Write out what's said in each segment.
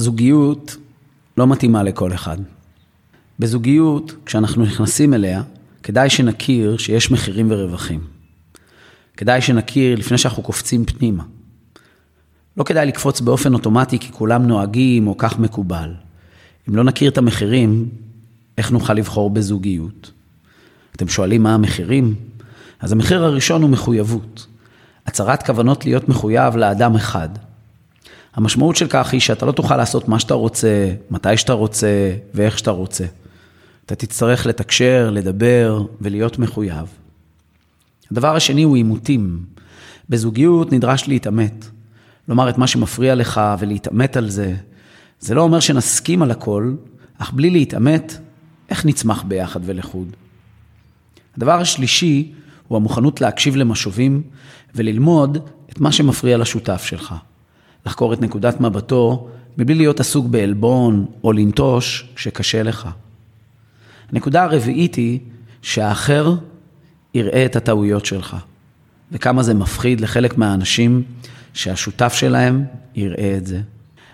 זוגיות לא מתאימה לכל אחד. בזוגיות, כשאנחנו נכנסים אליה, כדאי שנכיר שיש מחירים ורווחים. כדאי שנכיר לפני שאנחנו קופצים פנימה. לא כדאי לקפוץ באופן אוטומטי כי כולם נוהגים או כך מקובל. אם לא נכיר את המחירים, איך נוכל לבחור בזוגיות? אתם שואלים מה המחירים? אז המחיר הראשון הוא מחויבות. הצהרת כוונות להיות מחויב לאדם אחד. המשמעות של כך היא שאתה לא תוכל לעשות מה שאתה רוצה, מתי שאתה רוצה ואיך שאתה רוצה. אתה תצטרך לתקשר, לדבר ולהיות מחויב. הדבר השני הוא עימותים. בזוגיות נדרש להתעמת. לומר את מה שמפריע לך ולהתעמת על זה. זה לא אומר שנסכים על הכל, אך בלי להתעמת, איך נצמח ביחד ולחוד? הדבר השלישי הוא המוכנות להקשיב למשובים וללמוד את מה שמפריע לשותף שלך. לחקור את נקודת מבטו מבלי להיות עסוק בעלבון או לנטוש שקשה לך. הנקודה הרביעית היא שהאחר יראה את הטעויות שלך, וכמה זה מפחיד לחלק מהאנשים שהשותף שלהם יראה את זה.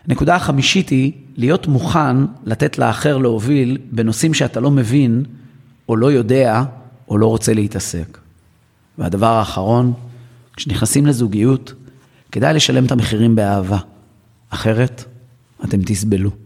הנקודה החמישית היא להיות מוכן לתת לאחר להוביל בנושאים שאתה לא מבין, או לא יודע, או לא רוצה להתעסק. והדבר האחרון, כשנכנסים לזוגיות, כדאי לשלם את המחירים באהבה, אחרת אתם תסבלו.